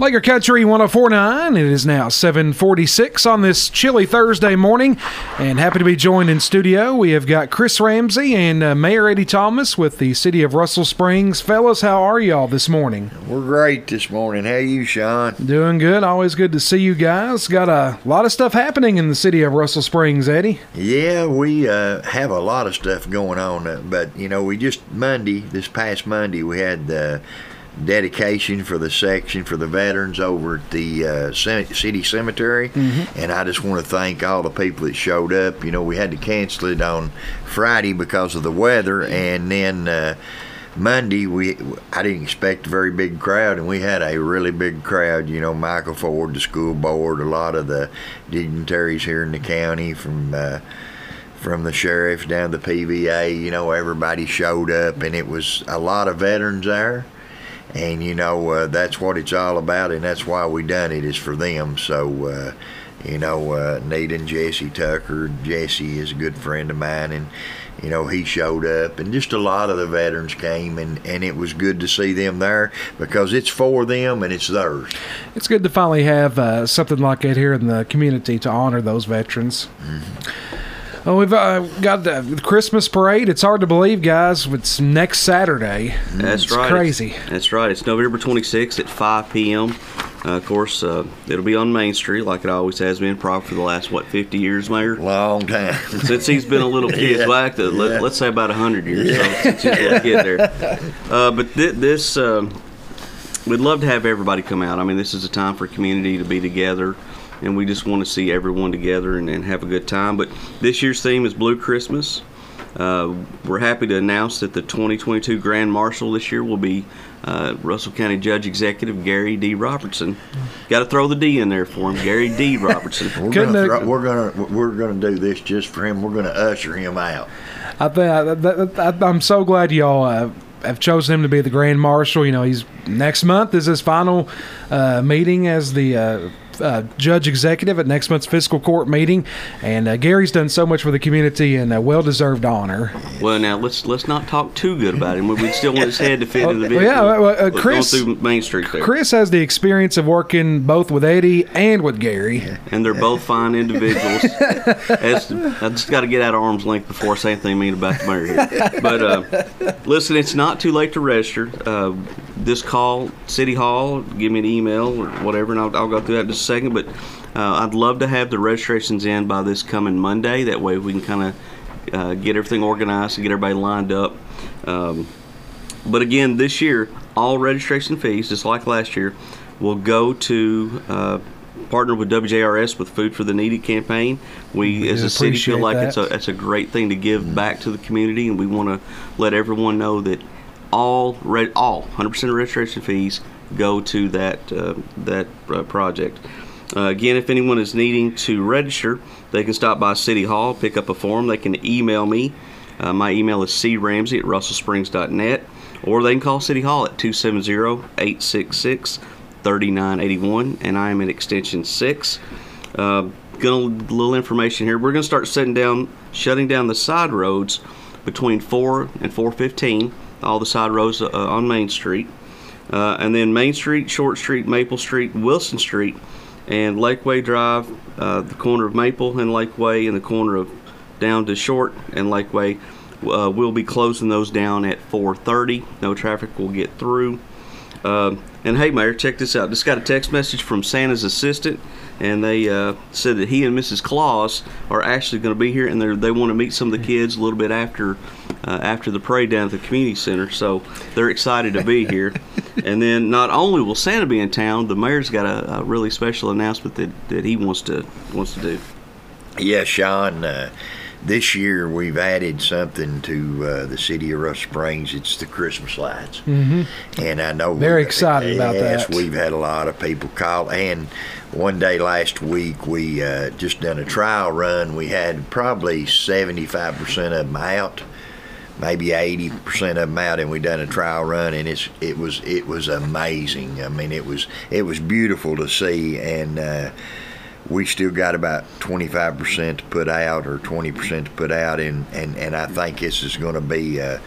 Laker Country 1049. It is now 746 on this chilly Thursday morning. And happy to be joined in studio. We have got Chris Ramsey and uh, Mayor Eddie Thomas with the city of Russell Springs. Fellas, how are y'all this morning? We're great this morning. How you, Sean? Doing good. Always good to see you guys. Got a lot of stuff happening in the city of Russell Springs, Eddie. Yeah, we uh, have a lot of stuff going on. Uh, but, you know, we just Monday, this past Monday, we had the dedication for the section for the veterans over at the uh, city cemetery. Mm-hmm. And I just want to thank all the people that showed up. You know, we had to cancel it on Friday because of the weather, and then. Uh, Monday, we I didn't expect a very big crowd, and we had a really big crowd. You know, Michael Ford, the school board, a lot of the dignitaries here in the county, from uh, from the sheriff down to the PVA. You know, everybody showed up, and it was a lot of veterans there and you know uh, that's what it's all about, and that's why we done it is for them. So. Uh, you know, uh, Nate and Jesse Tucker. Jesse is a good friend of mine, and you know he showed up, and just a lot of the veterans came, and and it was good to see them there because it's for them and it's theirs. It's good to finally have uh, something like it here in the community to honor those veterans. Mm-hmm. Well, we've uh, got the Christmas parade. It's hard to believe, guys. It's next Saturday. That's it's right. Crazy. It's, that's right. It's November 26th at 5 p.m. Uh, of course, uh, it'll be on Main Street like it always has been, probably for the last what 50 years, Mayor. Long time since he's been a little kid. yeah. Back to let, us say about 100 years yeah. since he's yeah. get there. Uh, but th- this, um, we'd love to have everybody come out. I mean, this is a time for community to be together and we just want to see everyone together and, and have a good time. But this year's theme is Blue Christmas. Uh, we're happy to announce that the 2022 Grand Marshal this year will be uh, Russell County Judge Executive Gary D. Robertson. Got to throw the D in there for him, Gary D. Robertson. we're gonna we're gonna we're gonna do this just for him. We're gonna usher him out. I think I, am so glad y'all. Uh, have chosen him to be the grand marshal. You know, he's next month is his final uh, meeting as the uh, uh, judge executive at next month's fiscal court meeting, and uh, Gary's done so much for the community and a well-deserved honor. Well, now let's let's not talk too good about him. We still want his head to fit in the vehicle. yeah, well, uh, Chris through Main Street there. Chris has the experience of working both with Eddie and with Gary, and they're both fine individuals. I just got to get out of arm's length before I say anything mean about the mayor here. But uh, listen, it's not too late to register. Uh, this call City Hall, give me an email or whatever, and I'll, I'll go through that just second. But uh, I'd love to have the registrations in by this coming Monday. That way we can kind of uh, get everything organized and get everybody lined up. Um, but again, this year, all registration fees, just like last year, will go to uh, partner with WJRS with Food for the Needy campaign. We, as a city, feel like that. it's a it's a great thing to give back to the community, and we want to let everyone know that all re- all 100% of registration fees go to that uh, that uh, project. Uh, again, if anyone is needing to register, they can stop by City Hall, pick up a form. They can email me. Uh, my email is cramsey at russellsprings.net, or they can call City Hall at 270 866 3981, and I am at extension 6. Uh, Got a little information here. We're going to start setting down, shutting down the side roads between 4 and 415 all the side roads uh, on Main Street. Uh, and then Main Street, Short Street, Maple Street, Wilson Street, and Lakeway Drive, uh, the corner of Maple and Lakeway, and the corner of down to Short and Lakeway. Uh, we'll be closing those down at 4:30. No traffic will get through. Uh, and hey, Mayor, check this out. Just got a text message from Santa's assistant and they uh, said that he and Mrs. Claus are actually going to be here, and they want to meet some of the kids a little bit after uh, after the parade down at the community center. So they're excited to be here. and then not only will Santa be in town, the mayor's got a, a really special announcement that, that he wants to wants to do. Yeah, Sean. Uh, this year we've added something to uh, the city of Russell Springs. It's the Christmas lights, mm-hmm. and I know very excited about that. We've had a lot of people call, and one day last week we uh, just done a trial run. We had probably seventy-five percent of them out, maybe eighty percent of them out, and we done a trial run, and it's it was it was amazing. I mean, it was it was beautiful to see, and. Uh, we still got about 25% to put out or 20% to put out, and, and, and I think this is going to be uh,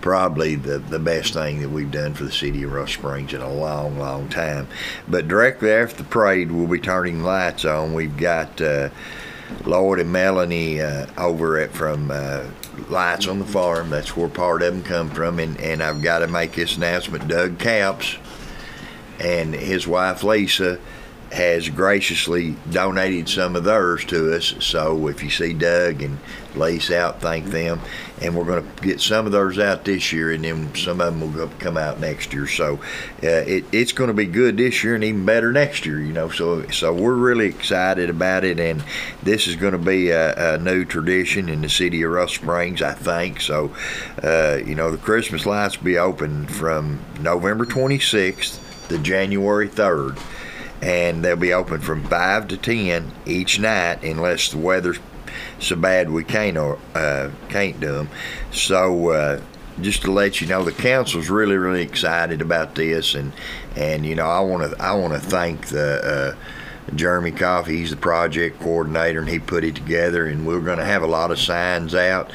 probably the, the best thing that we've done for the city of Russell Springs in a long, long time. But directly after the parade, we'll be turning lights on. We've got uh, Lloyd and Melanie uh, over at from uh, Lights on the Farm. That's where part of them come from. And, and I've got to make this announcement. Doug Caps and his wife Lisa has graciously donated some of theirs to us. So if you see Doug and Lace out, thank them. And we're going to get some of theirs out this year, and then some of them will come out next year. So uh, it, it's going to be good this year and even better next year. You know, so so we're really excited about it, and this is going to be a, a new tradition in the city of Russell Springs, I think. So uh, you know, the Christmas lights will be open from November 26th to January 3rd and they'll be open from five to ten each night unless the weather's so bad we can't or uh, can't do them. So uh, just to let you know, the council's really really excited about this, and and you know I want to I want to thank the. Uh, Jeremy Coffey, he's the project coordinator, and he put it together. And we're going to have a lot of signs out.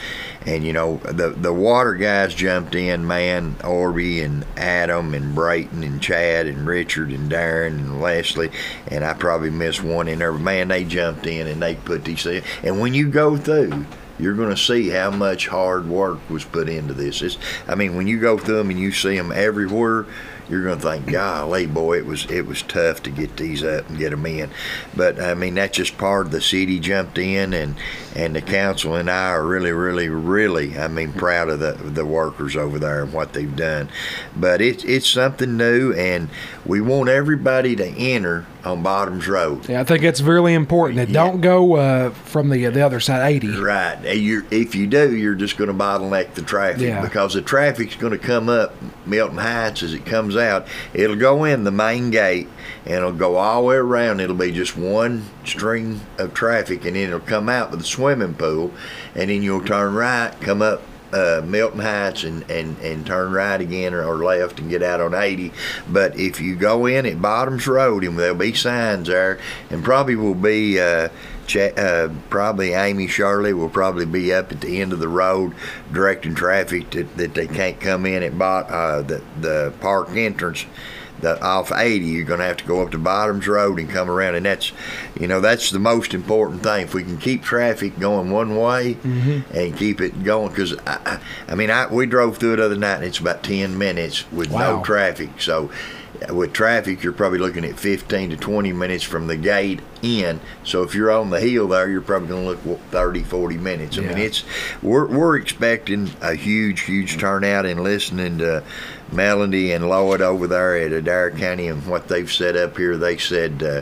And you know, the the water guys jumped in, man, Orby and Adam and Brayton and Chad and Richard and Darren and Leslie, and I probably missed one in there. But man, they jumped in and they put these things. And when you go through, you're going to see how much hard work was put into this. It's, I mean, when you go through them and you see them everywhere, you're going to think, golly, boy, it was it was tough to get these up and get them in. But I mean, that's just part of the city jumped in, and and the council and I are really, really, really, I mean, proud of the the workers over there and what they've done. But it's it's something new, and we want everybody to enter on Bottoms Road. Yeah, I think it's really important. That Yeah. don't go uh, from the the other side, eighty. Right. You're, if you do, you're just going to bottleneck the traffic Yeah. because the traffic's going to come up Milton Heights as it comes out. It'll go in the main gate and it'll go all the way around. It'll be just one string of traffic and then it'll come out with the swimming pool and then you'll turn right, come up uh, Milton Heights and, and, and turn right again or, or left and get out on 80. But if you go in at Bottoms Road, and there'll be signs there, and probably will be uh, uh, probably Amy Shirley will probably be up at the end of the road directing traffic that, that they can't come in at bot, uh, the, the park entrance the off 80 you're going to have to go up to bottoms road and come around and that's you know that's the most important thing. If we can keep traffic going one way and keep it going because I, I mean I, we drove through it other night and it's about 10 minutes with Wow. no traffic. So uh, with traffic you're probably looking at 15 to 20 minutes from the gate in. So if you're on the hill there you're probably going to look what, 30 40 minutes. I mean it's we're, we're expecting a huge huge turnout and listening to Melody and Lloyd over there at Adair County and what they've set up here, they said uh,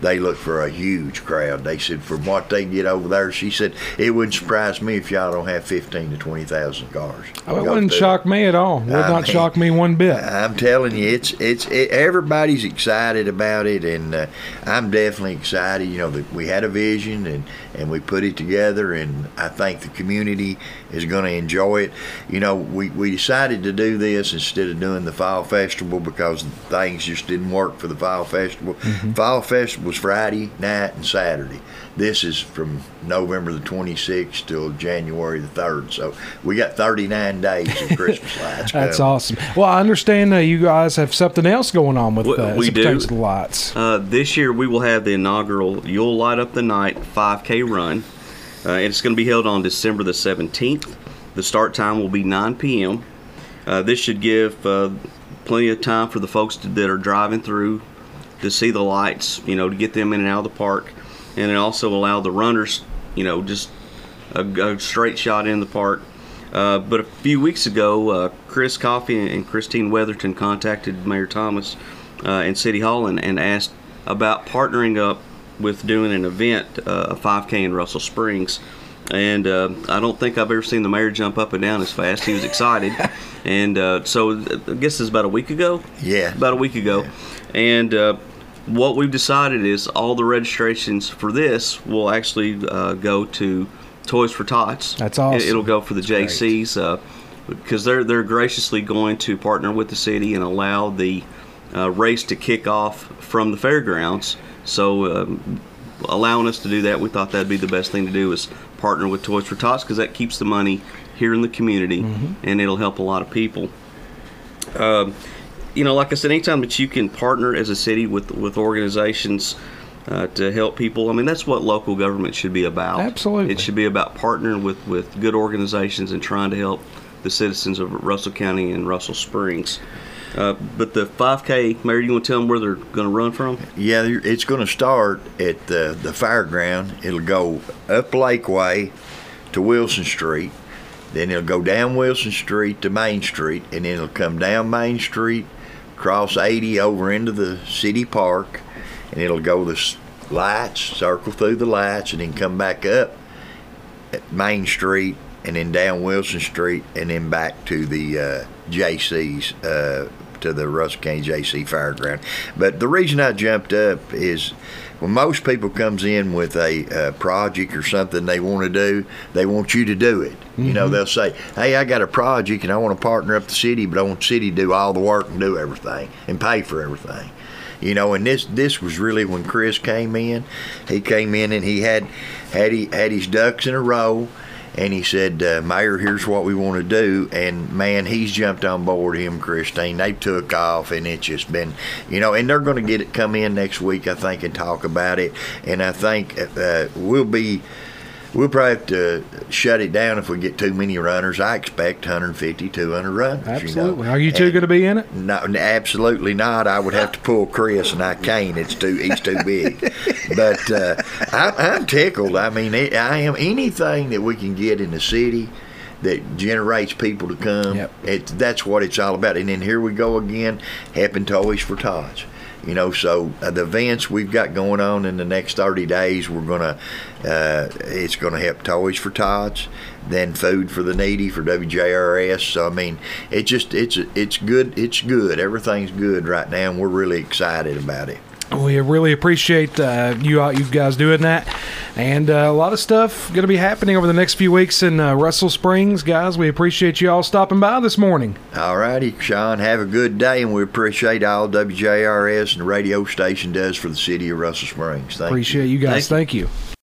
they look for a huge crowd. They said from what they get over there, she said it wouldn't surprise me if y'all don't have fifteen to twenty thousand cars. Oh, it wouldn't shock me at all. Would I not mean- shock me one bit. I'm telling you, it's it's it, everybody's excited about it, and uh, I'm definitely excited. You know, that we had a vision and and we put it together, and I think the community is going to enjoy it. You know, we we decided to do this instead of doing the fall festival because things just didn't work for the fall festival. Fall festival was Friday night and Saturday. This is from November the 26th till January the 3rd. So we got 39 days of Christmas lights. That's coming. awesome. Well, I understand uh, you guys have something else going on with We- uh, we do. pertains the lights. Uh, this year we will have the inaugural You'll Light Up the Night 5K run. Uh, it's going to be held on December the 17th. The start time will be 9 p.m. Uh, this should give uh, plenty of time for the folks to, that are driving through to see the lights, you know, to get them in and out of the park. And it also allow the runners, you know, just a, a straight shot in the park. Uh, but a few weeks ago, uh, Chris Coffey and Christine Weatherton contacted Mayor Thomas uh, in City Hall and, and asked about partnering up with doing an event, uh, a 5K in Russell Springs. And uh, I don't think I've ever seen the mayor jump up and down as fast. He was excited. and uh, so I guess it's about a week ago Yeah. about a week ago, and uh, what we've decided is all the registrations for this will actually uh, go to Toys for Tots. That's awesome. It, will go for the great. JCs uh, because they're they're graciously going to partner with the city and allow the uh, race to kick off from the fairgrounds. So. Um, Allowing us to do that, we thought that'd be the best thing to do is partner with Toys for Tots because that keeps the money here in the community, and it'll help a lot of people. Um, you know, like I said, anytime that you can partner as a city with with organizations uh, to help people, I mean, that's what local government should be about. Absolutely. it should be about partnering with with good organizations and trying to help the citizens of Russell County and Russell Springs. Uh, but the 5K, Mayor, you want to tell them where they're going to run from? Yeah, it's going to start at the, the. It'll go up Lakeway to Wilson Street. Then it'll go down Wilson Street to Main Street, and then it'll come down Main Street, cross 80 over into the city park, and it'll go the lights, circle through the lights, and then come back up at Main Street, and then down Wilson Street, and then back to the uh, JC's, uh, to the Russell County JC Fairground. But the reason I jumped up is when most people comes in with a uh, project or something they want to do, they want you to do it. You know, they'll say, "Hey, I got a project and I want to partner up the city, but I want the city to do all the work and do everything and pay for everything." You know, and this this was really when Chris came in. He came in and he had had he had his ducks in a row, and he said, uh, "Mayor, here's what we want to do." And man, he's jumped on board. Him, Christine, they took off, and it's just been, you know, and they're going to get it come in next week, I think, and talk about it. And I think uh, we'll be. We'll probably have to shut it down if we get too many runners. I expect 150, 200 runners. you know. Absolutely. Are you two And- going to be in it? no, absolutely not. I would have to pull Chris, and I can't. It's too he's too big. But uh, I, I'm tickled. I mean, it, I am anything that we can get in the city that generates people to come. Yep. It that's what it's all about. And then here we go again, helping Toys for Tots. You know, so uh, the events we've got going on in the next 30 days, we're gonna, uh, it's gonna help Toys for Tots, then Food for the Needy for WJRS. So I mean, it just it's it's good. It's good. Everything's good right now, and we're really excited about it. We really appreciate uh, you you guys doing that, and uh, a lot of stuff going to be happening over the next few weeks in uh, Russell Springs, guys. We appreciate you all stopping by this morning. All righty, Sean. Have a good day, and we appreciate all WJRS and the radio station does for the city of Russell Springs. Thank. Appreciate you guys. Thank Thank you.